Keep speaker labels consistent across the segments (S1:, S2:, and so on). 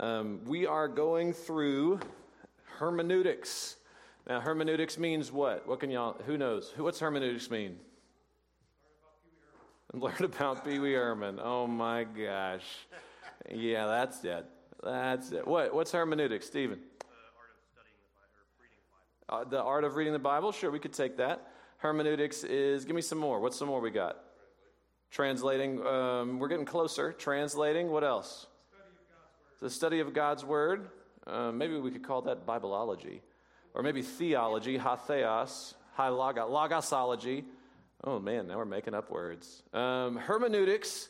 S1: Um, we are going through hermeneutics. Now, hermeneutics means what? What can y'all, who knows? Who, what's hermeneutics mean? Learn about Pee Wee Herman. Oh my gosh. Yeah, that's it. That's it. What, what's hermeneutics, Stephen? The art, of studying the, Bible, uh, the Bible. The art of reading the Bible? Sure, we could take that. Hermeneutics is, give me some more. What's some more we got? Translating. Um, we're getting closer. Translating. What else? The study of God's Word. Uh, maybe we could call that Bibleology. Or maybe theology, hatheos, logosology. Oh man, now we're making up words. Um, hermeneutics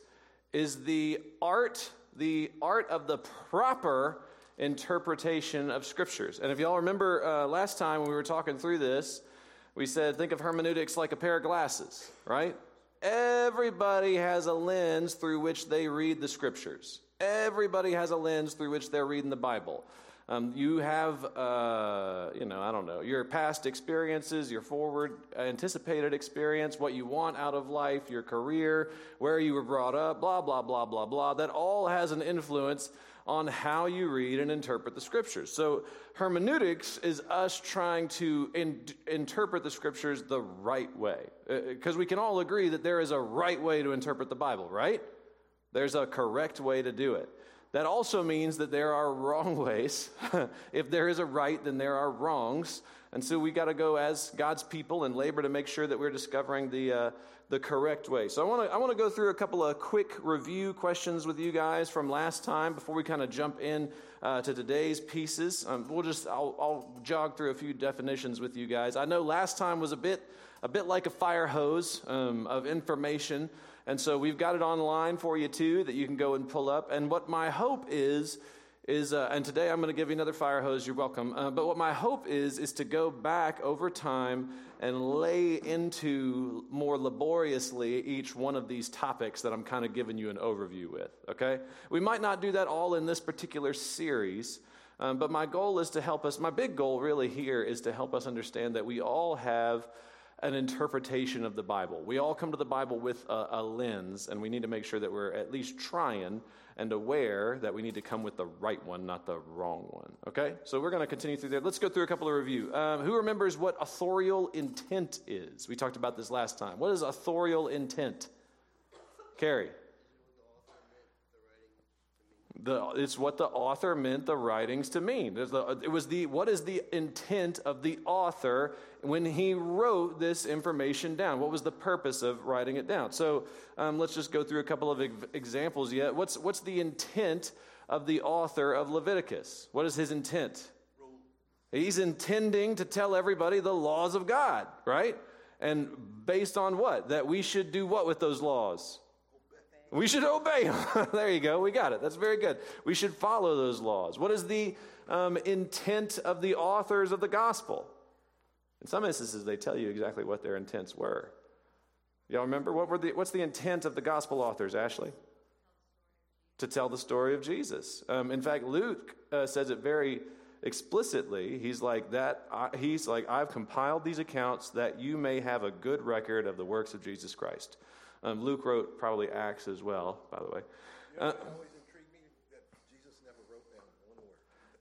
S1: is the art, the art of the proper interpretation of scriptures. And if y'all remember uh, last time when we were talking through this, we said think of hermeneutics like a pair of glasses, right? Everybody has a lens through which they read the scriptures. Everybody has a lens through which they're reading the Bible. Um, you have, uh, you know, I don't know, your past experiences, your forward anticipated experience, what you want out of life, your career, where you were brought up, blah, blah, blah, blah, blah. That all has an influence on how you read and interpret the scriptures. So, hermeneutics is us trying to in- interpret the scriptures the right way. Because uh, we can all agree that there is a right way to interpret the Bible, right? There's a correct way to do it. That also means that there are wrong ways. if there is a right, then there are wrongs. And so we got to go as God's people and labor to make sure that we're discovering the, uh, the correct way. So I want to I want to go through a couple of quick review questions with you guys from last time before we kind of jump in uh, to today's pieces. Um, we'll just I'll, I'll jog through a few definitions with you guys. I know last time was a bit a bit like a fire hose um, of information. And so we've got it online for you too that you can go and pull up. And what my hope is, is uh, and today I'm going to give you another fire hose, you're welcome. Uh, but what my hope is, is to go back over time and lay into more laboriously each one of these topics that I'm kind of giving you an overview with, okay? We might not do that all in this particular series. Um, but my goal is to help us, my big goal really here is to help us understand that we all have an interpretation of the Bible. We all come to the Bible with a, a, lens, and we need to make sure that we're at least trying and aware that we need to come with the right one, not the wrong one. Okay? So we're going to continue through there. Let's go through a couple of review. Um, who remembers what authorial intent is? We talked about this last time. What is authorial intent? Carrie. The, it's what the author meant the writings to mean. The, it was the what is the intent of the author when he wrote this information down? What was the purpose of writing it down? So um, let's just go through a couple of examples. Yet, what's what's the intent of the author of Leviticus? What is his intent? He's intending to tell everybody the laws of God, right? And based on what? That we should do what with those laws? We should obey them. there you go. We got it. That's very good. We should follow those laws. What is the um, intent of the authors of the gospel? In some instances, they tell you exactly what their intents were. Y'all remember what were the, what's the intent of the gospel authors, Ashley? To tell the story of Jesus. Um, in fact, Luke uh, says it very explicitly. He's like that. He's like, I've compiled these accounts that you may have a good record of the works of Jesus Christ. Um, Luke wrote probably Acts as well, by the way. Uh,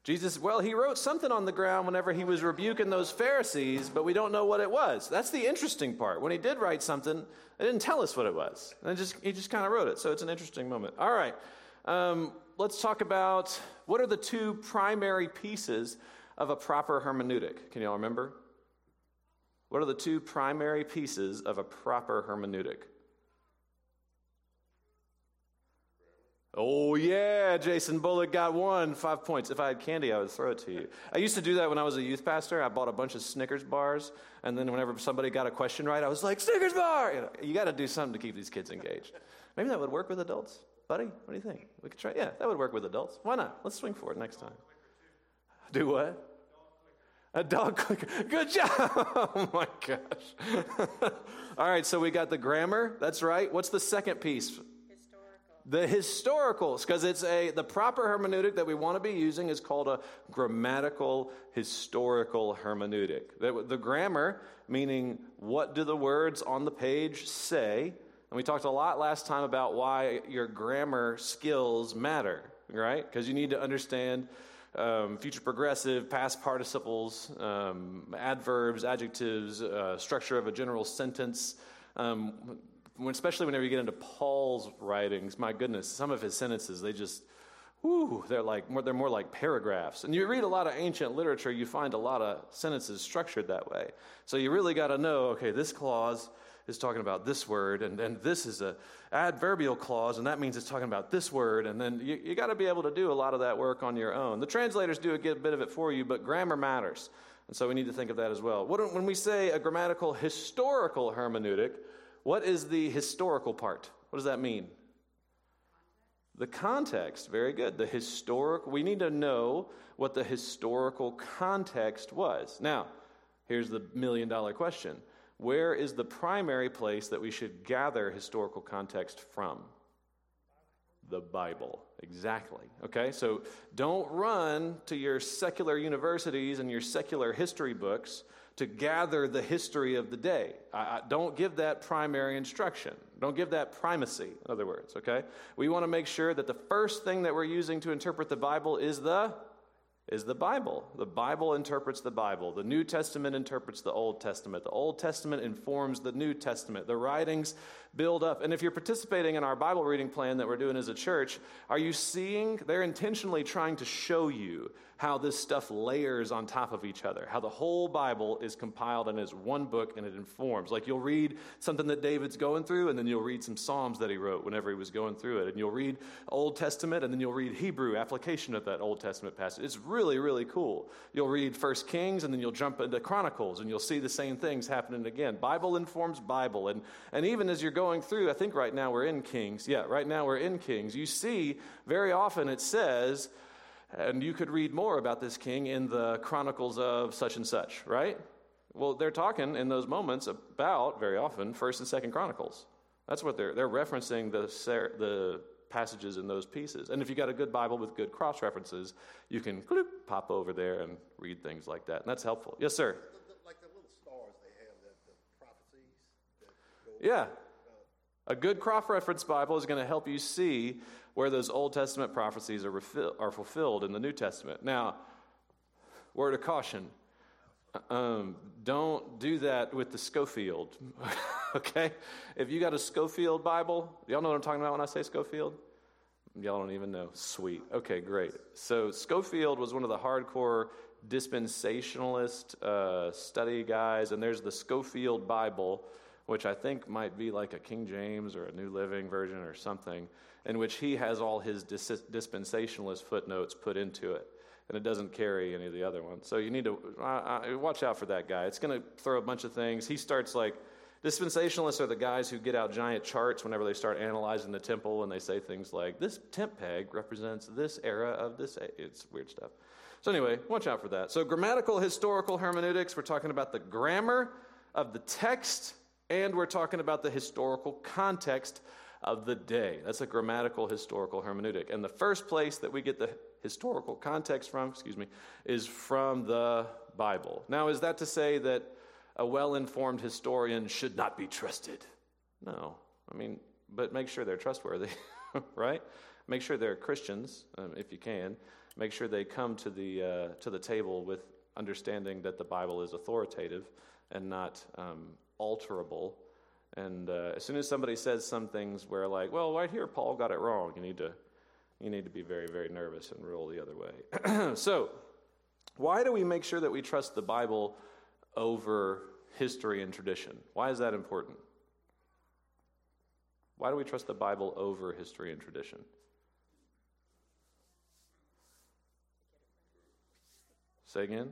S1: Jesus, well, he wrote something on the ground whenever he was rebuking those Pharisees, but we don't know what it was. That's the interesting part. When he did write something, they didn't tell us what it was. And just, he just kind of wrote it. So it's an interesting moment. All right. Um, let's talk about what are the two primary pieces of a proper hermeneutic. Can you all remember? What are the two primary pieces of a proper hermeneutic? Oh, yeah, Jason Bullock got one, five points. If I had candy, I would throw it to you. I used to do that when I was a youth pastor. I bought a bunch of Snickers bars, and then whenever somebody got a question right, I was like, Snickers bar! You, know, you got to do something to keep these kids engaged. Maybe that would work with adults. Buddy, what do you think? We could try. Yeah, that would work with adults. Why not? Let's swing for it next time. Do what? A dog clicker. Good job. Oh my gosh. All right, so we got the grammar. That's right. What's the second piece? The historicals because it's a the proper hermeneutic that we want to be using is called a grammatical historical hermeneutic the, the grammar meaning what do the words on the page say and we talked a lot last time about why your grammar skills matter right? Because you need to understand um, future progressive, past participles, um, adverbs, adjectives, uh, structure of a general sentence. Um, when, especially whenever you get into Paul's writings, my goodness, some of his sentences, they just, whoo, they're like more, they're more like paragraphs. And you read a lot of ancient literature, you find a lot of sentences structured that way. So you really got to know, okay, this clause is talking about this word, and then this is a adverbial clause, and that means it's talking about this word, and then you, you got to be able to do a lot of that work on your own. The translators do a good bit of it for you, but grammar matters. And so we need to think of that as well. When we say a grammatical historical hermeneutic, what is the historical part? What does that mean? The context, very good. The historic, we need to know what the historical context was. Now, here's the million dollar question where is the primary place that we should gather historical context from? The Bible. Exactly. Okay, so don't run to your secular universities and your secular history books to gather the history of the day. I, I, don't give that primary instruction. Don't give that primacy, in other words, okay? We want to make sure that the first thing that we're using to interpret the Bible is the is the Bible. The Bible interprets the Bible. The New Testament interprets the Old Testament. The Old Testament informs the New Testament. The writings build up. And if you're participating in our Bible reading plan that we're doing as a church, are you seeing? They're intentionally trying to show you how this stuff layers on top of each other, how the whole Bible is compiled and is one book and it informs. Like you'll read something that David's going through, and then you'll read some Psalms that he wrote whenever he was going through it. And you'll read Old Testament, and then you'll read Hebrew application of that Old Testament passage. It's really, really really cool. You'll read First Kings, and then you'll jump into Chronicles, and you'll see the same things happening again. Bible informs Bible. And, and even as you're going through, I think right now we're in Kings. Yeah, right now we're in Kings. You see, very often it says, and you could read more about this king in the Chronicles of such and such, right? Well, they're talking in those moments about, very often, 1st and 2nd Chronicles. That's what they're, they're referencing the, the passages in those pieces. And if you got a good Bible with good cross references, you can pop over there and read things like that. And that's helpful. Yes, sir.
S2: like the little stars they have, that, the prophecies.
S1: That yeah. Uh, a good cross reference Bible is going to help you see where those Old Testament prophecies are, refill, are fulfilled in the New Testament. Now, word of caution um, don't do that with the Scofield, okay? If you got a Scofield Bible, y'all know what I'm talking about when I say Scofield? Y'all don't even know. Sweet. Okay, great. So, Scofield was one of the hardcore dispensationalist uh, study guys, and there's the Scofield Bible, which I think might be like a King James or a New Living version or something in which he has all his dis- dispensationalist footnotes put into it. And it doesn't carry any of the other ones. So you need to uh, uh, watch out for that guy. It's going to throw a bunch of things. He starts like, dispensationalists are the guys who get out giant charts whenever they start analyzing the temple and they say things like, this tent peg represents this era of this. A-. It's weird stuff. So, anyway, watch out for that. So, grammatical historical hermeneutics, we're talking about the grammar of the text and we're talking about the historical context of the day. That's a grammatical historical hermeneutic. And the first place that we get the historical context from, excuse me, is from the Bible. Now, is that to say that a well informed historian should not be trusted? No. I mean, but make sure they're trustworthy, right? Make sure they're Christians, um, if you can. Make sure they come to the, uh, to the table with understanding that the Bible is authoritative and not um, alterable and uh, as soon as somebody says some things where, like, well, right here, Paul got it wrong, you need to, you need to be very, very nervous and roll the other way. so, why do we make sure that we trust the Bible over history and tradition? Why is that important? Why do we trust the Bible over history and tradition? Say again?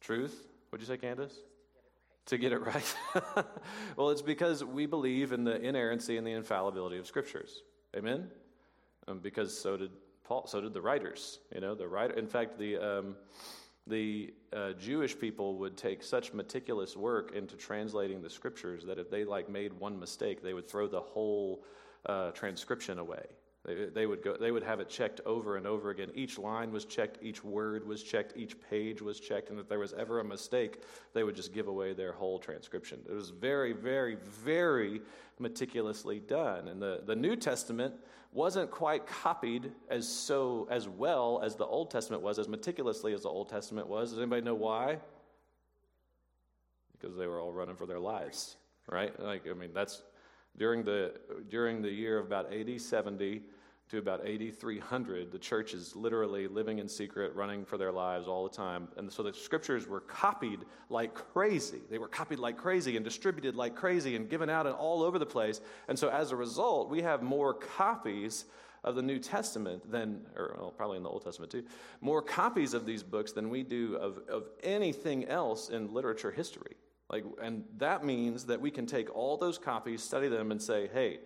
S1: Truth? What'd you say, Candace? to get it right? well, it's because we believe in the inerrancy and the infallibility of scriptures. Amen? Um, because so did Paul, so did the writers. You know, the writer. In fact, the um, the uh, Jewish people would take such meticulous work into translating the scriptures that if they like made one mistake, they would throw the whole uh, transcription away. They, they, would go, they would have it checked over and over again. Each line was checked, each word was checked, each page was checked, and if there was ever a mistake, they would just give away their whole transcription. It was very, very, very meticulously done. And the, the New Testament wasn't quite copied as so as well as the Old Testament was, as meticulously as the Old Testament was. Does anybody know why? Because they were all running for their lives, right? Like, I mean, that's during the during the year of about 80, 70 to about 8,300, the church is literally living in secret, running for their lives all the time. And so the scriptures were copied like crazy. They were copied like crazy and distributed like crazy and given out and all over the place. And so as a result, we have more copies of the New Testament than, or well, probably in the Old Testament too, more copies of these books than we do of, of anything else in literature history. Like, and that means that we can take all those copies, study them, and say, hey,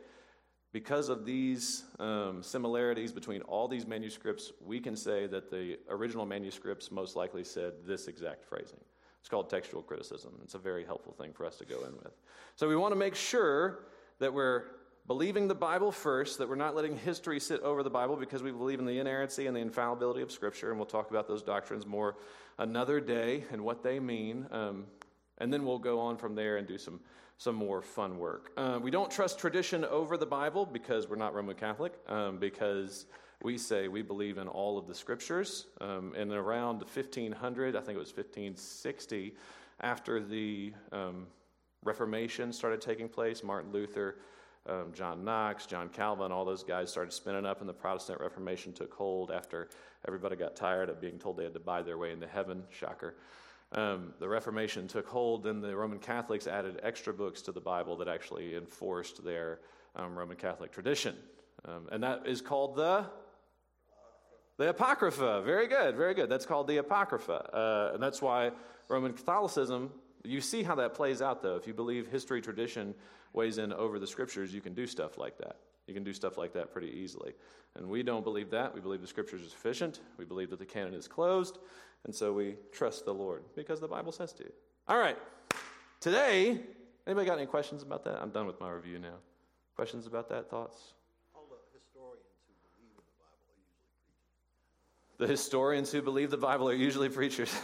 S1: because of these um, similarities between all these manuscripts, we can say that the original manuscripts most likely said this exact phrasing. It's called textual criticism. It's a very helpful thing for us to go in with. So we want to make sure that we're believing the Bible first, that we're not letting history sit over the Bible because we believe in the inerrancy and the infallibility of Scripture, and we'll talk about those doctrines more another day and what they mean. Um, and then we'll go on from there and do some some more fun work. Uh, we don't trust tradition over the Bible because we're not Roman Catholic, um, because we say we believe in all of the scriptures. Um, and around 1500, I think it was 1560, after the um, Reformation started taking place, Martin Luther, um, John Knox, John Calvin, all those guys started spinning up, and the Protestant Reformation took hold after everybody got tired of being told they had to buy their way into heaven. Shocker um, the Reformation took hold, then the Roman Catholics added extra books to the Bible that actually enforced their um, Roman Catholic tradition. Um, and that is called the the Apocrypha. Very good, very good. That's called the Apocrypha. Uh, and that's why Roman Catholicism, you see how that plays out, though. If you believe history tradition weighs in over the scriptures, you can do stuff like that. You can do stuff like that pretty easily. And we don't believe that. We believe the scriptures are sufficient. We believe that the canon is closed. And so we trust the Lord because the Bible says to. All right. Today, anybody got any questions about that? I'm done with my review now. Questions about that? Thoughts?
S2: All the historians who believe in the Bible are usually preachers.
S1: The historians who believe the Bible are usually preachers.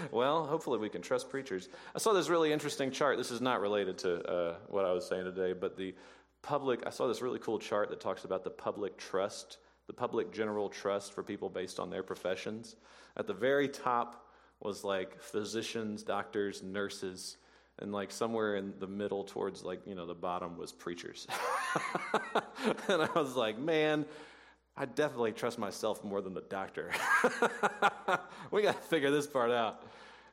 S1: well, hopefully we can trust preachers. I saw this really interesting chart. This is not related to uh, what I was saying today, but the public, I saw this really cool chart that talks about the public trust the public general trust for people based on their professions. At the very top was like physicians, doctors, nurses, and like somewhere in the middle towards like, you know, the bottom was preachers. and I was like, man, I definitely trust myself more than the doctor. we got to figure this part out.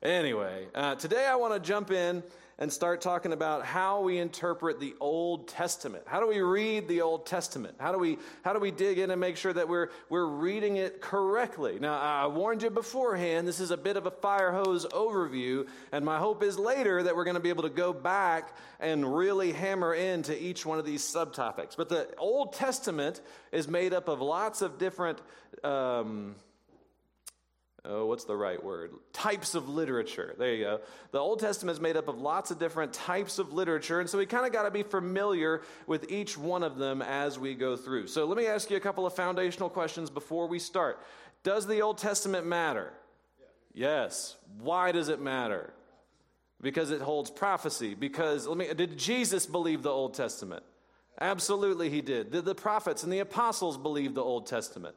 S1: Anyway, uh, today I want to jump in and start talking about how we interpret the Old Testament. How do we read the Old Testament? How do we how do we dig in and make sure that we're we're reading it correctly? Now, I warned you beforehand, this is a bit of a fire hose overview, and my hope is later that we're going to be able to go back and really hammer into each one of these subtopics. But the Old Testament is made up of lots of different um, oh, what's the right word? Types of literature. There you go. The Old Testament is made up of lots of different types of literature, and so we kind of got to be familiar with each one of them as we go through. So let me ask you a couple of foundational questions before we start. Does the Old Testament matter? Yes. Why does it matter? Because it holds prophecy. Because let me did Jesus believe the Old Testament? Absolutely he did. Did the prophets and the apostles believe the Old Testament?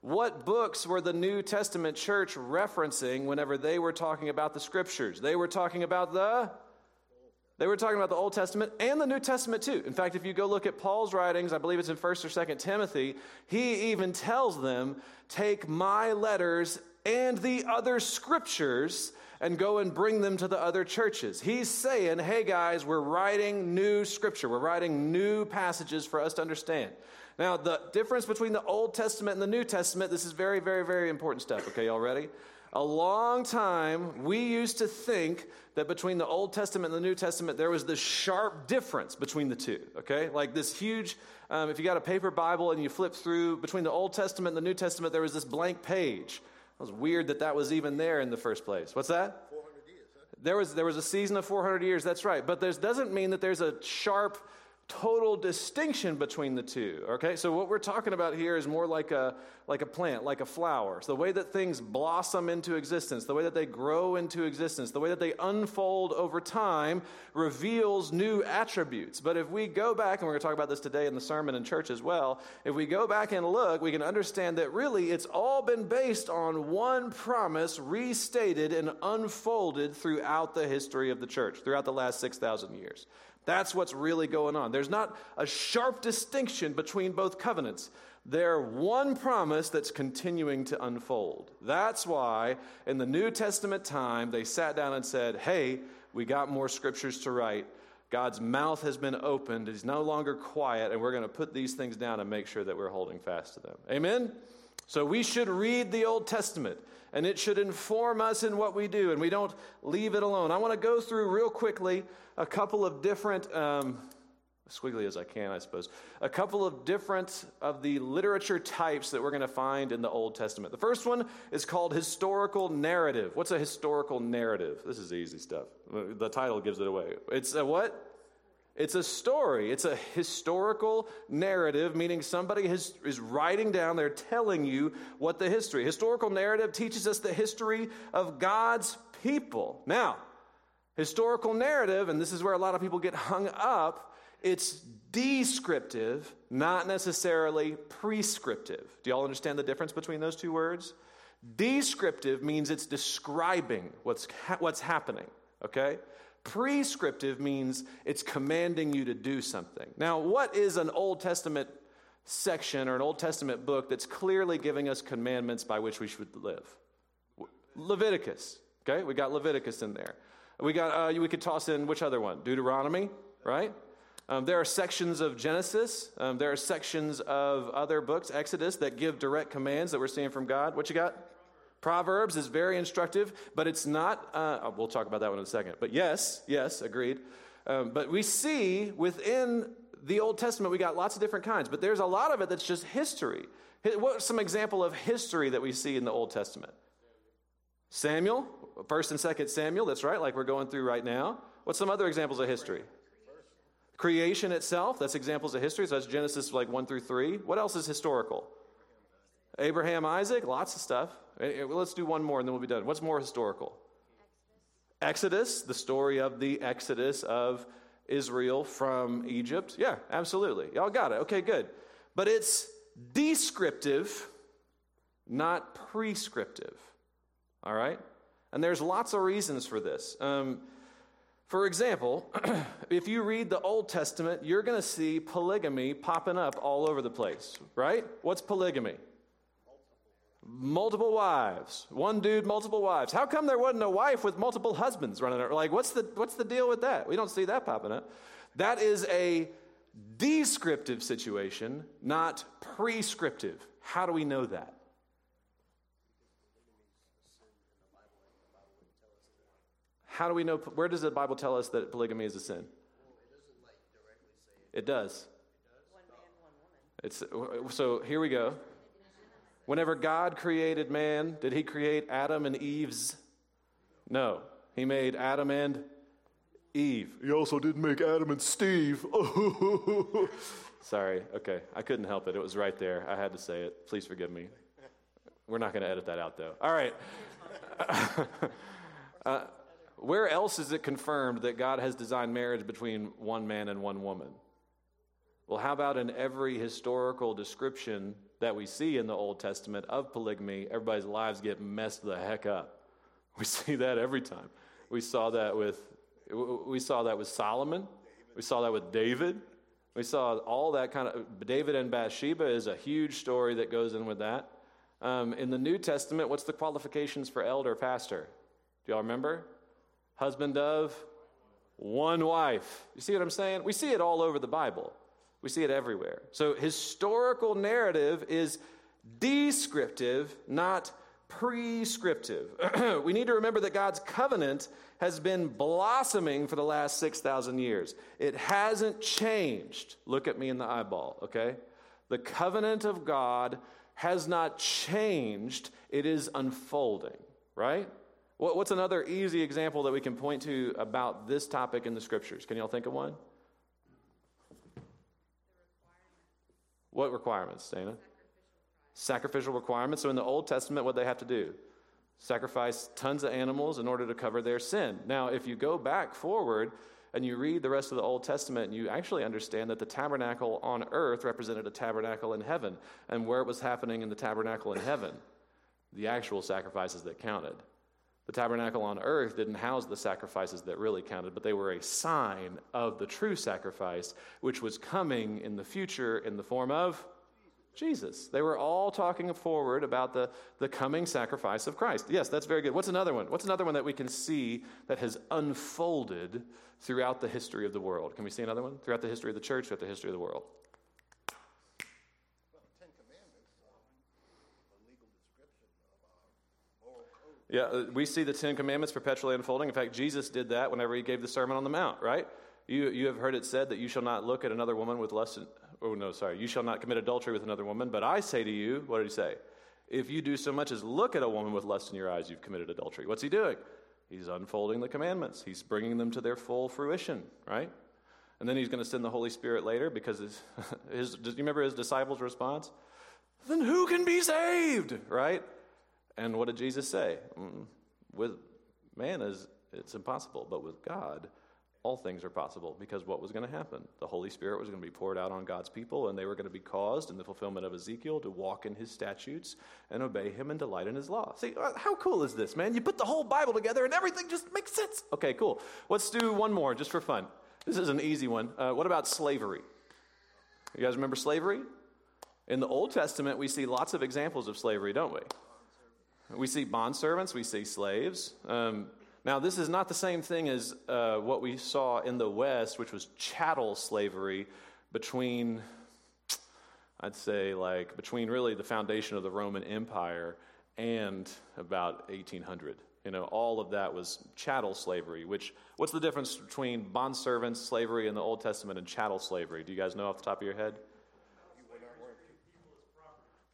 S1: What books were the New Testament church referencing whenever they were talking about the scriptures? They were talking about the they were talking about the Old Testament and the New Testament too. In fact, if you go look at Paul's writings, I believe it's in 1st or 2nd Timothy, he even tells them, "Take my letters and the other scriptures and go and bring them to the other churches." He's saying, "Hey guys, we're writing new scripture. We're writing new passages for us to understand." Now, the difference between the Old Testament and the New Testament, this is very, very, very important stuff. Okay, y'all ready? A long time, we used to think that between the Old Testament and the New Testament, there was this sharp difference between the two. Okay, like this huge. Um, if you got a paper Bible and you flip through between the Old Testament and the New Testament, there was this blank page. It was weird that that was even there in the first place. What's that?
S2: 400 years, huh?
S1: There was there was a season of 400 years. That's right. But this doesn't mean that there's a sharp total distinction between the two. Okay, so what we're talking about here is more like a like a plant, like a flower. So the way that things blossom into existence, the way that they grow into existence, the way that they unfold over time reveals new attributes. But if we go back, and we're going to talk about this today in the sermon in church as well, if we go back and look, we can understand that really it's all been based on one promise restated and unfolded throughout the history of the church, throughout the last 6,000 years. That's what's really going on. There's not a sharp distinction between both covenants. They're one promise that's continuing to unfold. That's why in the New Testament time, they sat down and said, Hey, we got more scriptures to write. God's mouth has been opened. He's no longer quiet, and we're going to put these things down and make sure that we're holding fast to them. Amen? So we should read the Old Testament, and it should inform us in what we do, and we don't leave it alone. I want to go through real quickly a couple of different, um, squiggly as I can, I suppose, a couple of different of the literature types that we're going to find in the Old Testament. The first one is called historical narrative. What's a historical narrative? This is easy stuff. The title gives it away. It's a what? It's a story. It's a historical narrative, meaning somebody has, is writing down, they're telling you what the history. Historical narrative teaches us the history of God's people. Now, Historical narrative, and this is where a lot of people get hung up, it's descriptive, not necessarily prescriptive. Do y'all understand the difference between those two words? Descriptive means it's describing what's, ha- what's happening, okay? Prescriptive means it's commanding you to do something. Now, what is an Old Testament section or an Old Testament book that's clearly giving us commandments by which we should live? Leviticus, okay? We got Leviticus in there. We got, uh, we could toss in which other one? Deuteronomy, right? Um, there are sections of Genesis. Um, there are sections of other books, Exodus, that give direct commands that we're seeing from God. What you got? Proverbs is very instructive, but it's not. Uh, oh, we'll talk about that one in a second. But yes, yes, agreed. Um, but we see within the Old Testament, we got lots of different kinds, but there's a lot of it that's just history. What's some example of history that we see in the Old Testament? Samuel, First and Second Samuel, that's right, like we're going through right now. What's some other examples of history? Creation itself, that's examples of history. So that's Genesis like 1 through 3. What else is historical? Abraham, Isaac, lots of stuff. Eh, eh, let's do one more and then we'll be done. What's more historical? Exodus, Exodus the story of the Exodus of Israel from Egypt. Yeah, absolutely. Y'all got it. Okay, good. But it's descriptive, not prescriptive. All right? And there's lots of reasons for this. Um, for example, if you read the Old Testament, you're going to see polygamy popping up all over the place, right? What's polygamy? Multiple wives. One dude, multiple wives. How come there wasn't a wife with multiple husbands running around? Like, what's the, what's the deal with that? We don't see that popping up. That is a descriptive situation, not prescriptive. How do we know that? How do we know? Where does the Bible tell us that polygamy is a sin? It does. It's, so here we go. Whenever God created man, did he create Adam and Eve's? No. He made Adam and Eve. He also didn't make Adam and Steve. Sorry. Okay. I couldn't help it. It was right there. I had to say it. Please forgive me. We're not going to edit that out, though. All right. uh, where else is it confirmed that God has designed marriage between one man and one woman? Well, how about in every historical description that we see in the Old Testament of polygamy, everybody's lives get messed the heck up. We see that every time. We saw that with we saw that with Solomon. We saw that with David. We saw all that kind of David and Bathsheba is a huge story that goes in with that. Um, in the New Testament, what's the qualifications for elder pastor? Do y'all remember? husband of one wife. You see what I'm saying? We see it all over the Bible. We see it everywhere. So historical narrative is descriptive, not prescriptive. we need to remember that God's covenant has been blossoming for the last 6,000 years. It hasn't changed. Look at me in the eyeball, okay? The covenant of God has not changed, it is unfolding, right? What's another easy example that we can point to about this topic in the scriptures? Can y'all think of one? What requirements, Dana? Sacrificial requirements. So in the Old Testament, what they have to do? Sacrifice tons of animals in order to cover their sin. Now, if you go back forward and you read the rest of the Old Testament, you actually understand that the tabernacle on earth represented a tabernacle in heaven. And where it was happening in the tabernacle in heaven, the actual sacrifices that counted. The tabernacle on earth didn't house the sacrifices that really counted, but they were a sign of the true sacrifice, which was coming in the future in the form of Jesus. They were all talking forward about the, the coming sacrifice of Christ. Yes, that's very good. What's another one? What's another one that we can see that has unfolded throughout the history of the world? Can we see another one? Throughout the history of the church, throughout the history of the world. Yeah, uh, we see the Ten Commandments perpetually unfolding. In fact, Jesus did that whenever he gave the Sermon on the Mount, right? You, you have heard it said that you shall not look at another woman with lust. Oh, no, sorry. You shall not commit adultery with another woman. But I say to you, what did he say? If you do so much as look at a woman with lust in your eyes, you've committed adultery. What's he doing? He's unfolding the commandments, he's bringing them to their full fruition, right? And then he's going to send the Holy Spirit later because his, his, do you remember his disciples' response? Then who can be saved, right? And what did Jesus say? Mm, With man is it's impossible, but with God, all things are possible because what was going to happen? The Holy Spirit was going to be poured out on God's people, and they were going to be caused in the fulfillment of Ezekiel to walk in his statutes and obey him and delight in his law. See, uh, how cool is this, man? You put the whole Bible together and everything just makes sense. Okay, cool. Let's do one more just for fun. This is an easy one. Uh, what about slavery? You guys remember slavery? In the Old Testament, we see lots of examples of slavery, don't we? We see bondservants, we see slaves. Um, now, this is not the same thing as uh, what we saw in the West, which was chattel slavery between, I'd say, like between really the foundation of the Roman Empire and about 1800. You know, all of that was chattel slavery, which, what's the difference between bondservant slavery in the Old Testament and chattel slavery? Do you guys know off the top of your head?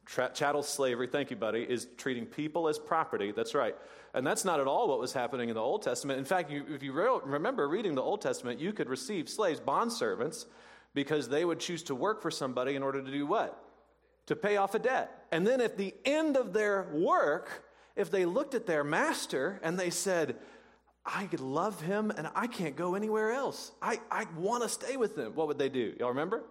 S1: Tra- chattel slavery, thank you, buddy, is treating people as property. That's right. And that's not at all what was happening in the Old Testament. In fact, you, if you re- remember reading the Old Testament, you could receive slaves, bondservants, because they would choose to work for somebody in order to do what? To pay off a debt. And then at the end of their work, if they looked at their master and they said, I love him and I can't go anywhere else. I, I want to stay with him. What would they do? Y'all remember?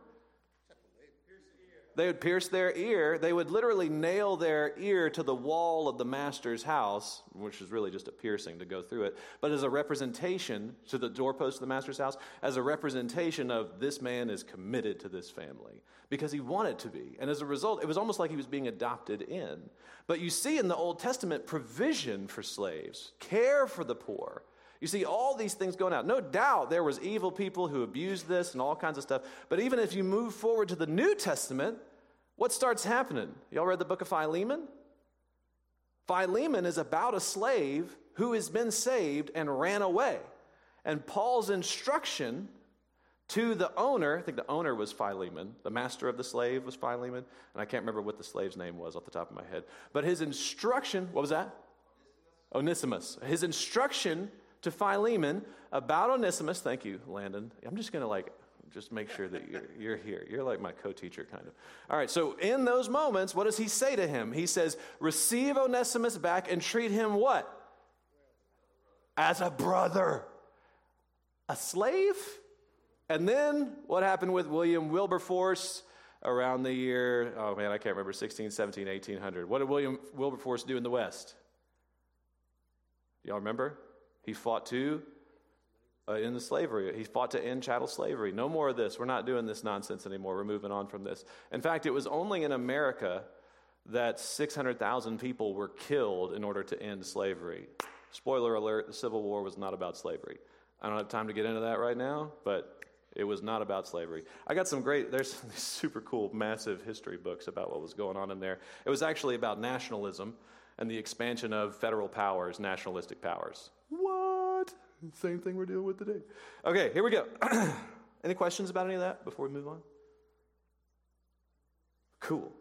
S1: They would pierce their ear. They would literally nail their ear to the wall of the master's house, which is really just a piercing to go through it, but as a representation to the doorpost of the master's house, as a representation of this man is committed to this family because he wanted to be. And as a result, it was almost like he was being adopted in. But you see in the Old Testament provision for slaves, care for the poor. You see all these things going out. No doubt there was evil people who abused this and all kinds of stuff. But even if you move forward to the New Testament, what starts happening? Y'all read the book of Philemon? Philemon is about a slave who has been saved and ran away. And Paul's instruction to the owner, I think the owner was Philemon, the master of the slave was Philemon, and I can't remember what the slave's name was off the top of my head. But his instruction, what was that? Onesimus. His instruction to Philemon about Onesimus, thank you, Landon. I'm just going to like just make sure that you're, you're here. You're like my co teacher, kind of. All right, so in those moments, what does he say to him? He says, Receive Onesimus back and treat him what? As a brother, a slave. And then what happened with William Wilberforce around the year, oh man, I can't remember, 16, 17, 1800. What did William Wilberforce do in the West? Y'all remember? He fought to uh, the slavery. He fought to end chattel slavery. No more of this. We're not doing this nonsense anymore. We're moving on from this. In fact, it was only in America that 600,000 people were killed in order to end slavery. Spoiler alert, the Civil War was not about slavery. I don't have time to get into that right now, but it was not about slavery. I got some great, there's some super cool, massive history books about what was going on in there. It was actually about nationalism and the expansion of federal powers, nationalistic powers. Same thing we're dealing with today. Okay, here we go. any questions about any of that before we move on? Cool.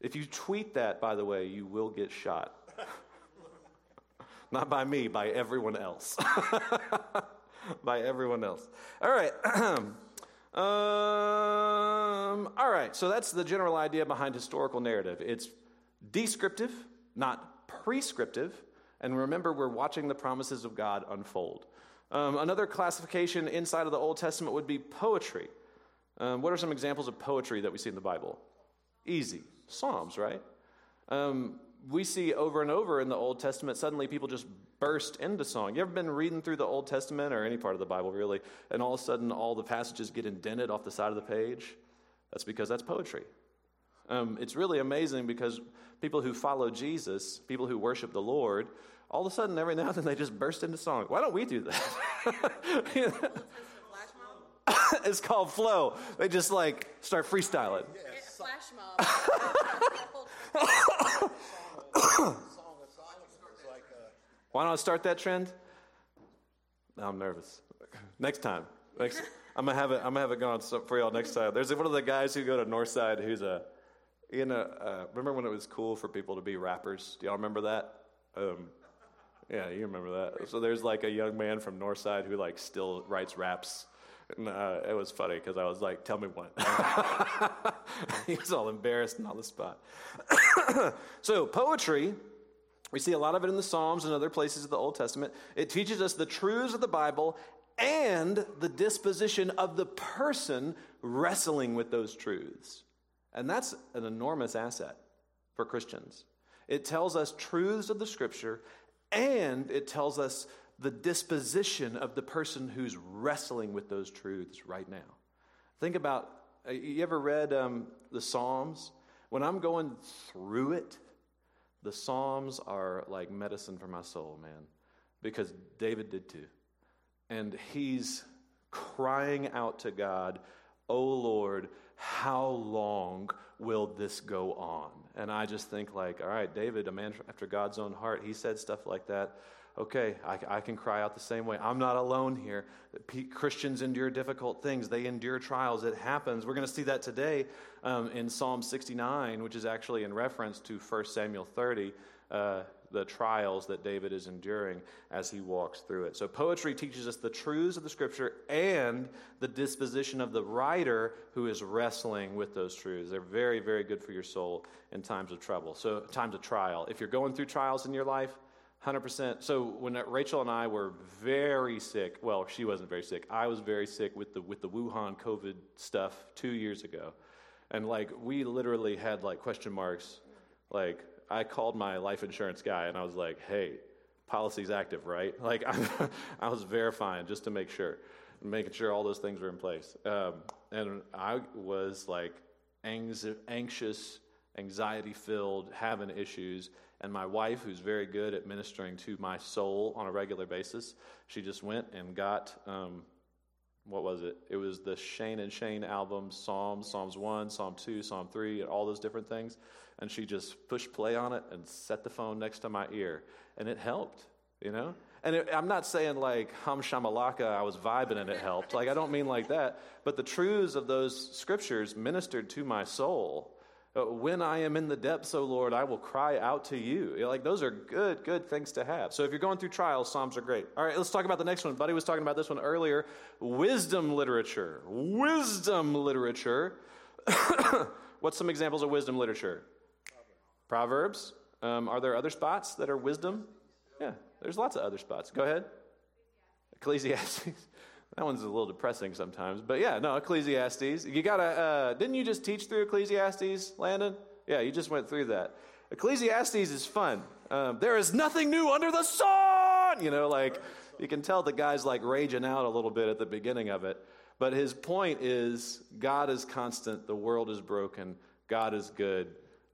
S1: If you tweet that, by the way, you will get shot. Not by me, by everyone else. by everyone else. All right. Um, all right, so that's the general idea behind historical narrative. It's descriptive, not prescriptive. And remember, we're watching the promises of God unfold. Um, another classification inside of the Old Testament would be poetry. Um, what are some examples of poetry that we see in the Bible? Easy. Psalms, right? Um, we see over and over in the Old Testament, suddenly people just burst into song. You ever been reading through the Old Testament or any part of the Bible, really, and all of a sudden all the passages get indented off the side of the page? That's because that's poetry. Um, it's really amazing because people who follow Jesus, people who worship the Lord, all of a sudden, every now and then, they just burst into song. Why don't we do that? it's called flow. They just like start freestyling.
S3: Flash mob.
S2: Song of Solomon is like, uh,
S1: Why don't I start that trend? Now I'm nervous. Next time. Next, I'm gonna have it. I'm gonna have it going for y'all next time. There's one of the guys who go to Northside who's a, you know, uh, remember when it was cool for people to be rappers? Do y'all remember that? Um, yeah, you remember that. So there's like a young man from Northside who like still writes raps. And uh, it was funny because I was like, "Tell me what." he was all embarrassed and on the spot. so poetry we see a lot of it in the Psalms and other places of the Old Testament. It teaches us the truths of the Bible and the disposition of the person wrestling with those truths. And that's an enormous asset for Christians. It tells us truths of the Scripture and it tells us the disposition of the person who's wrestling with those truths right now. Think about uh, you ever read um, the Psalms? When I'm going through it, the Psalms are like medicine for my soul, man, because David did too. And he's crying out to God, Oh Lord, how long will this go on? And I just think, like, all right, David, a man after God's own heart, he said stuff like that. Okay, I, I can cry out the same way. I'm not alone here. Christians endure difficult things, they endure trials. It happens. We're going to see that today um, in Psalm 69, which is actually in reference to 1 Samuel 30. Uh, the trials that David is enduring as he walks through it. So, poetry teaches us the truths of the scripture and the disposition of the writer who is wrestling with those truths. They're very, very good for your soul in times of trouble. So, times of trial. If you're going through trials in your life, 100%. So, when Rachel and I were very sick, well, she wasn't very sick. I was very sick with the, with the Wuhan COVID stuff two years ago. And, like, we literally had, like, question marks. Like, I called my life insurance guy and I was like, hey, policy's active, right? Like, I, I was verifying just to make sure, making sure all those things were in place. Um, and I was like anx- anxious, anxiety filled, having issues. And my wife, who's very good at ministering to my soul on a regular basis, she just went and got. Um, what was it? It was the Shane and Shane album, Psalms, Psalms 1, Psalm 2, Psalm 3, and all those different things. And she just pushed play on it and set the phone next to my ear. And it helped, you know? And it, I'm not saying like hum shamalaka, I was vibing and it helped. Like, I don't mean like that. But the truths of those scriptures ministered to my soul. Uh, When I am in the depths, O Lord, I will cry out to you. Like, those are good, good things to have. So, if you're going through trials, Psalms are great. All right, let's talk about the next one. Buddy was talking about this one earlier wisdom literature. Wisdom literature. What's some examples of wisdom literature? Proverbs. Um, are there other spots that are wisdom? Yeah, there's lots of other spots. Go ahead. Ecclesiastes. That one's a little depressing sometimes, but yeah, no, Ecclesiastes. You gotta, uh, didn't you just teach through Ecclesiastes, Landon? Yeah, you just went through that. Ecclesiastes is fun. Um, there is nothing new under the sun! You know, like, you can tell the guy's like raging out a little bit at the beginning of it. But his point is God is constant, the world is broken, God is good.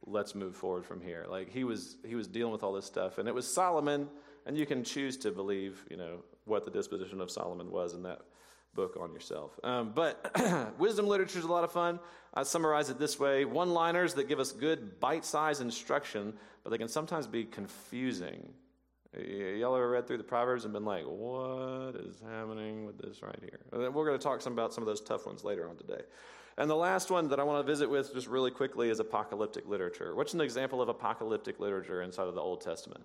S1: Let's move forward from here. Like he was he was dealing with all this stuff. And it was Solomon, and you can choose to believe, you know, what the disposition of Solomon was in that book on yourself. Um, but wisdom literature is a lot of fun. I summarize it this way one liners that give us good bite sized instruction, but they can sometimes be confusing. Y'all ever read through the Proverbs and been like, what is happening with this right here? And We're going to talk some about some of those tough ones later on today. And the last one that I want to visit with just really quickly is apocalyptic literature. What's an example of apocalyptic literature inside of the Old Testament?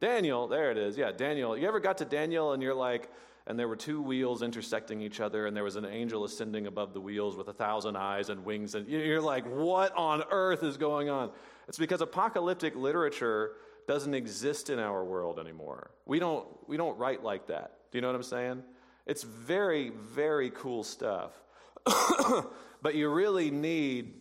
S1: Daniel, there it is. Yeah, Daniel. You ever got to Daniel and you're like, and there were two wheels intersecting each other, and there was an angel ascending above the wheels with a thousand eyes and wings. And you're like, what on earth is going on? It's because apocalyptic literature doesn't exist in our world anymore. We don't, we don't write like that. Do you know what I'm saying? It's very, very cool stuff. but you really need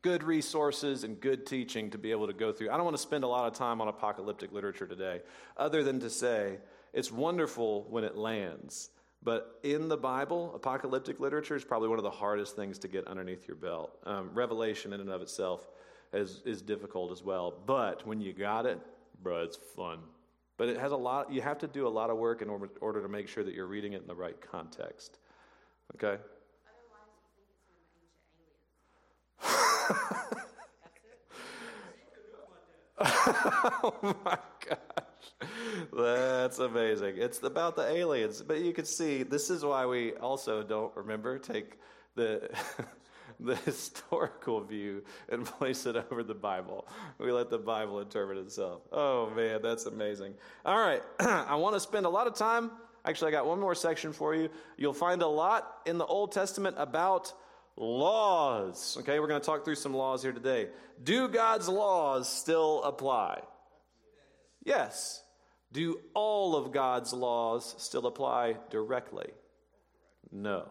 S1: good resources and good teaching to be able to go through. I don't want to spend a lot of time on apocalyptic literature today, other than to say it's wonderful when it lands. But in the Bible, apocalyptic literature is probably one of the hardest things to get underneath your belt. Um, Revelation, in and of itself, is, is difficult as well. But when you got it, bro, it's fun. But it has a lot, you have to do a lot of work in order, order to make sure that you're reading it in the right context. Okay? Otherwise, you can't read it. That's? Oh my gosh. That's amazing. It's about the aliens. But you can see this is why we also don't remember take the the historical view and place it over the Bible. We let the Bible interpret itself. Oh man, that's amazing. All right. I want to spend a lot of time Actually, I got one more section for you. You'll find a lot in the Old Testament about laws. Okay, we're going to talk through some laws here today. Do God's laws still apply? Yes. Do all of God's laws still apply directly? No.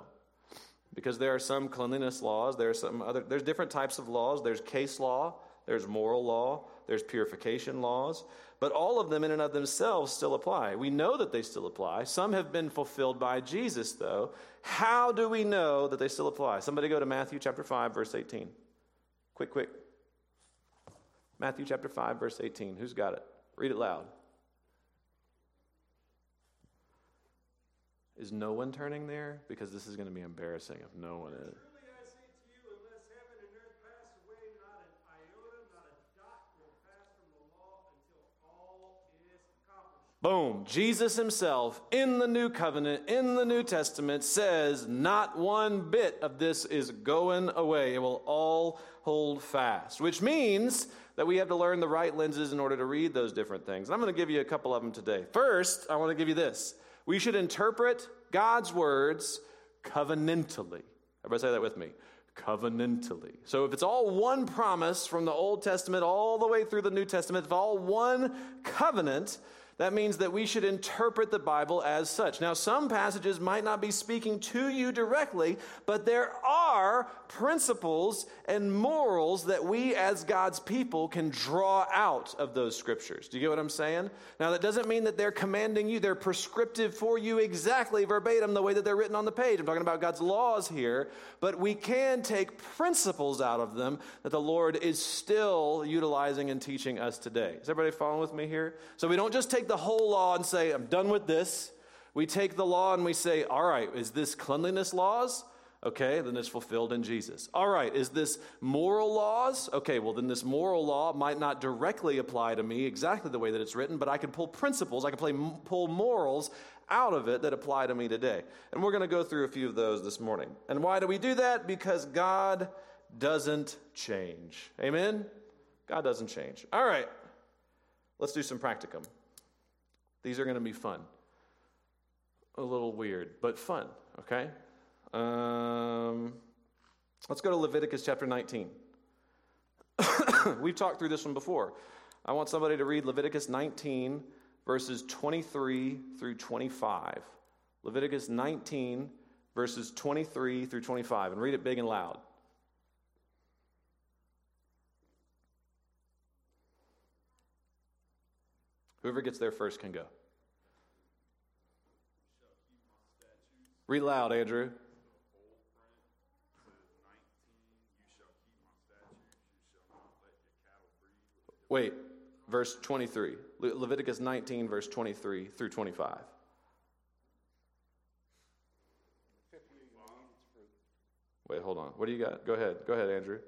S1: Because there are some cleanliness laws, there are some other there's different types of laws. There's case law, there's moral law, there's purification laws, but all of them in and of themselves still apply. We know that they still apply. Some have been fulfilled by Jesus, though. How do we know that they still apply? Somebody go to Matthew chapter 5, verse 18. Quick, quick. Matthew chapter 5, verse 18. Who's got it? Read it loud. Is no one turning there? Because this is going to be embarrassing if no one is. Boom. Jesus himself in the new covenant, in the New Testament, says not one bit of this is going away. It will all hold fast, which means that we have to learn the right lenses in order to read those different things. And I'm going to give you a couple of them today. First, I want to give you this we should interpret God's words covenantally. Everybody say that with me. Covenantally. So, if it's all one promise from the Old Testament all the way through the New Testament, if all one covenant, that means that we should interpret the Bible as such. Now, some passages might not be speaking to you directly, but there are principles and morals that we as God's people can draw out of those scriptures. Do you get what I'm saying? Now, that doesn't mean that they're commanding you, they're prescriptive for you exactly verbatim the way that they're written on the page. I'm talking about God's laws here, but we can take principles out of them that the Lord is still utilizing and teaching us today. Is everybody following with me here? So we don't just take take the whole law and say, I'm done with this. We take the law and we say, all right, is this cleanliness laws? Okay, then it's fulfilled in Jesus. All right, is this moral laws? Okay, well, then this moral law might not directly apply to me exactly the way that it's written, but I can pull principles, I can play, pull morals out of it that apply to me today. And we're going to go through a few of those this morning. And why do we do that? Because God doesn't change. Amen? God doesn't change. All right, let's do some practicum. These are going to be fun. A little weird, but fun, okay? Um, let's go to Leviticus chapter 19. We've talked through this one before. I want somebody to read Leviticus 19, verses 23 through 25. Leviticus 19, verses 23 through 25, and read it big and loud. Whoever gets there first can go. Read loud, Andrew. Wait, verse 23. Le- Leviticus 19, verse 23 through 25. Wait, hold on. What do you got? Go ahead. Go ahead, Andrew.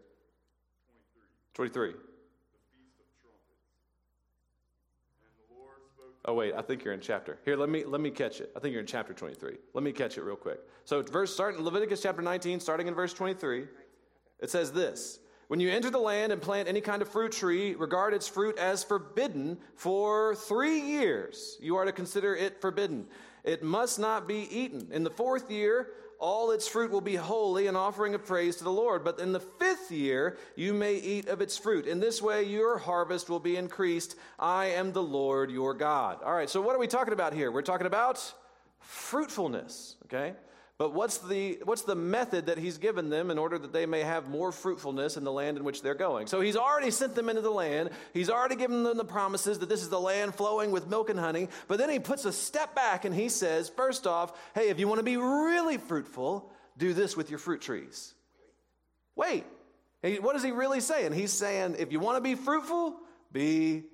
S1: 23. 23. Oh wait, I think you're in chapter. Here, let me let me catch it. I think you're in chapter 23. Let me catch it real quick. So verse starting Leviticus chapter 19, starting in verse 23, it says this. When you enter the land and plant any kind of fruit tree, regard its fruit as forbidden for three years. You are to consider it forbidden. It must not be eaten. In the fourth year, all its fruit will be holy, an offering of praise to the Lord. But in the fifth year, you may eat of its fruit. In this way, your harvest will be increased. I am the Lord your God. All right, so what are we talking about here? We're talking about fruitfulness, okay? But what's the, what's the method that he's given them in order that they may have more fruitfulness in the land in which they're going? So he's already sent them into the land. He's already given them the promises that this is the land flowing with milk and honey. But then he puts a step back and he says, first off, hey, if you want to be really fruitful, do this with your fruit trees. Wait. What is he really saying? He's saying, if you want to be fruitful, be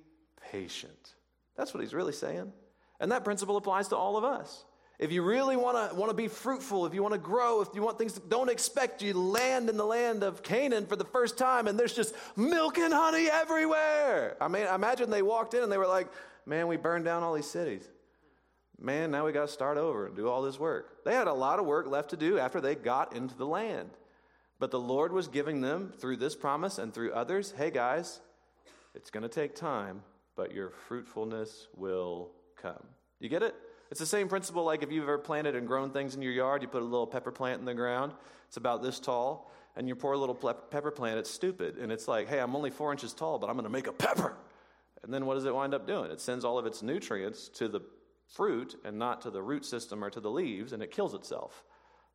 S1: patient. That's what he's really saying. And that principle applies to all of us. If you really want to want to be fruitful, if you want to grow, if you want things, to, don't expect you land in the land of Canaan for the first time and there's just milk and honey everywhere. I mean, imagine they walked in and they were like, "Man, we burned down all these cities. Man, now we got to start over and do all this work." They had a lot of work left to do after they got into the land. But the Lord was giving them through this promise and through others, "Hey guys, it's going to take time, but your fruitfulness will come." You get it? It's the same principle like if you've ever planted and grown things in your yard, you put a little pepper plant in the ground, it's about this tall, and your poor little pepper plant, it's stupid. And it's like, hey, I'm only four inches tall, but I'm going to make a pepper. And then what does it wind up doing? It sends all of its nutrients to the fruit and not to the root system or to the leaves, and it kills itself.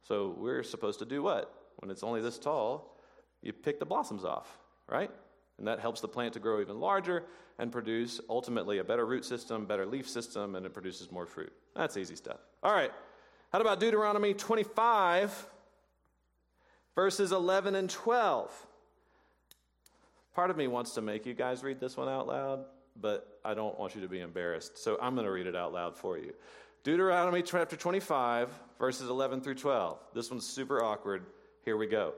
S1: So we're supposed to do what? When it's only this tall, you pick the blossoms off, right? And that helps the plant to grow even larger and produce ultimately a better root system, better leaf system, and it produces more fruit. That's easy stuff. All right. How about Deuteronomy 25, verses 11 and 12? Part of me wants to make you guys read this one out loud, but I don't want you to be embarrassed. So I'm going to read it out loud for you. Deuteronomy chapter 25, verses 11 through 12. This one's super awkward. Here we go.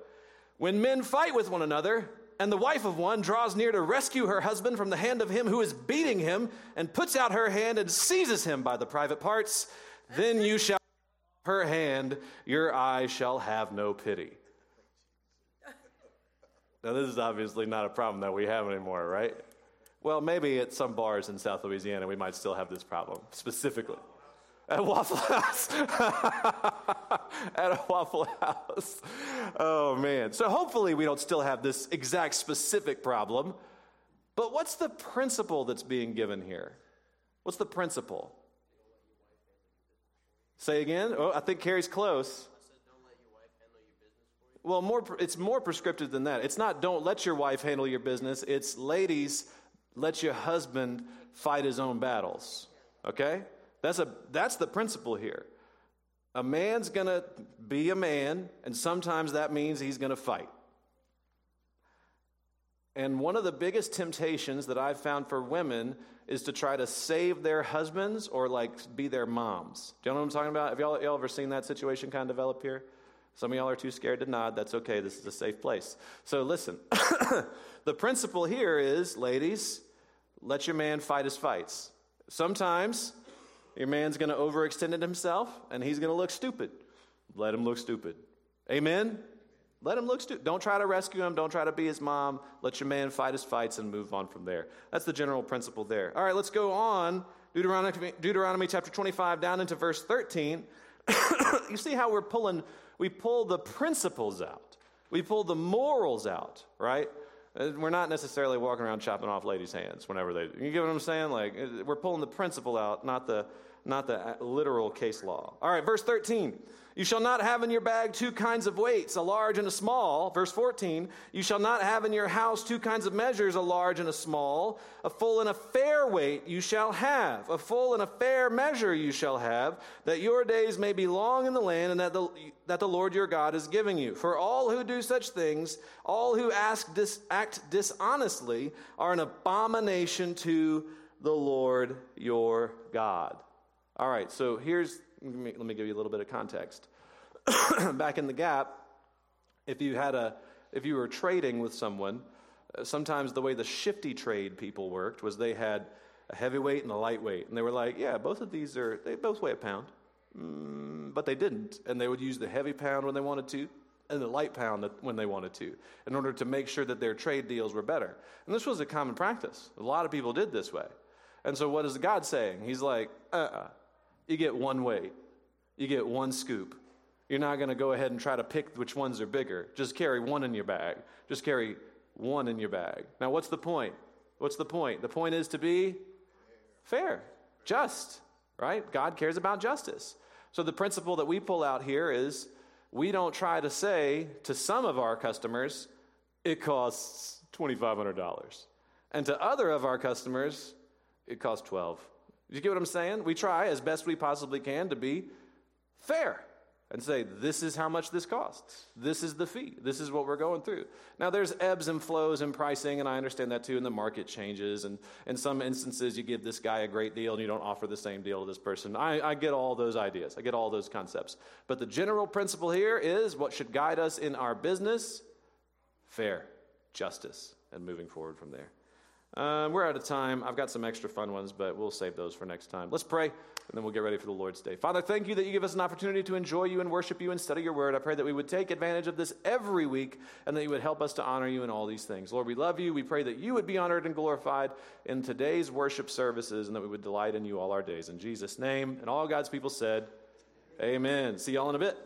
S1: When men fight with one another, and the wife of one draws near to rescue her husband from the hand of him who is beating him, and puts out her hand and seizes him by the private parts, then you shall her hand, your eye shall have no pity. Now, this is obviously not a problem that we have anymore, right? Well, maybe at some bars in South Louisiana, we might still have this problem specifically. At Waffle House. At a Waffle House. Oh, man. So hopefully we don't still have this exact specific problem. But what's the principle that's being given here? What's the principle? Say again? Oh, I think Carrie's close. Well, more, it's more prescriptive than that. It's not don't let your wife handle your business. It's ladies, let your husband fight his own battles. Okay? That's, a, that's the principle here. A man's going to be a man, and sometimes that means he's going to fight. And one of the biggest temptations that I've found for women is to try to save their husbands or like be their moms. Do you know what I'm talking about? Have y'all, y'all ever seen that situation kind of develop here? Some of y'all are too scared to nod. That's okay. This is a safe place. So listen. the principle here is, ladies, let your man fight his fights. Sometimes your man's going to overextend it himself and he's going to look stupid. Let him look stupid. Amen? Let him look stupid. Don't try to rescue him. Don't try to be his mom. Let your man fight his fights and move on from there. That's the general principle there. All right, let's go on. Deuteronomy, Deuteronomy chapter 25 down into verse 13. you see how we're pulling, we pull the principles out. We pull the morals out, right? Uh, we're not necessarily walking around chopping off ladies' hands whenever they. You get what I'm saying? Like uh, we're pulling the principle out, not the not the uh, literal case law. All right, verse 13. You shall not have in your bag two kinds of weights, a large and a small. Verse 14. You shall not have in your house two kinds of measures, a large and a small. A full and a fair weight you shall have. A full and a fair measure you shall have, that your days may be long in the land and that the, that the Lord your God is giving you. For all who do such things, all who ask dis, act dishonestly, are an abomination to the Lord your God. All right, so here's, let me, let me give you a little bit of context. Back in the gap, if you had a, if you were trading with someone, uh, sometimes the way the shifty trade people worked was they had a heavyweight and a lightweight. And they were like, yeah, both of these are, they both weigh a pound. Mm, but they didn't. And they would use the heavy pound when they wanted to and the light pound when they wanted to in order to make sure that their trade deals were better. And this was a common practice. A lot of people did this way. And so what is God saying? He's like, uh uh-uh you get one weight, you get one scoop. You're not going to go ahead and try to pick which ones are bigger. Just carry one in your bag. Just carry one in your bag. Now, what's the point? What's the point? The point is to be fair, just, right? God cares about justice. So, the principle that we pull out here is we don't try to say to some of our customers, it costs $2,500. And to other of our customers, it costs 12. You get what I'm saying? We try as best we possibly can to be fair and say, this is how much this costs. This is the fee. This is what we're going through. Now, there's ebbs and flows in pricing, and I understand that too, and the market changes. And in some instances, you give this guy a great deal and you don't offer the same deal to this person. I, I get all those ideas, I get all those concepts. But the general principle here is what should guide us in our business fair, justice, and moving forward from there. Uh, we're out of time. I've got some extra fun ones, but we'll save those for next time. Let's pray, and then we'll get ready for the Lord's Day. Father, thank you that you give us an opportunity to enjoy you and worship you and study your word. I pray that we would take advantage of this every week and that you would help us to honor you in all these things. Lord, we love you. We pray that you would be honored and glorified in today's worship services and that we would delight in you all our days. In Jesus' name, and all God's people said, Amen. See y'all in a bit.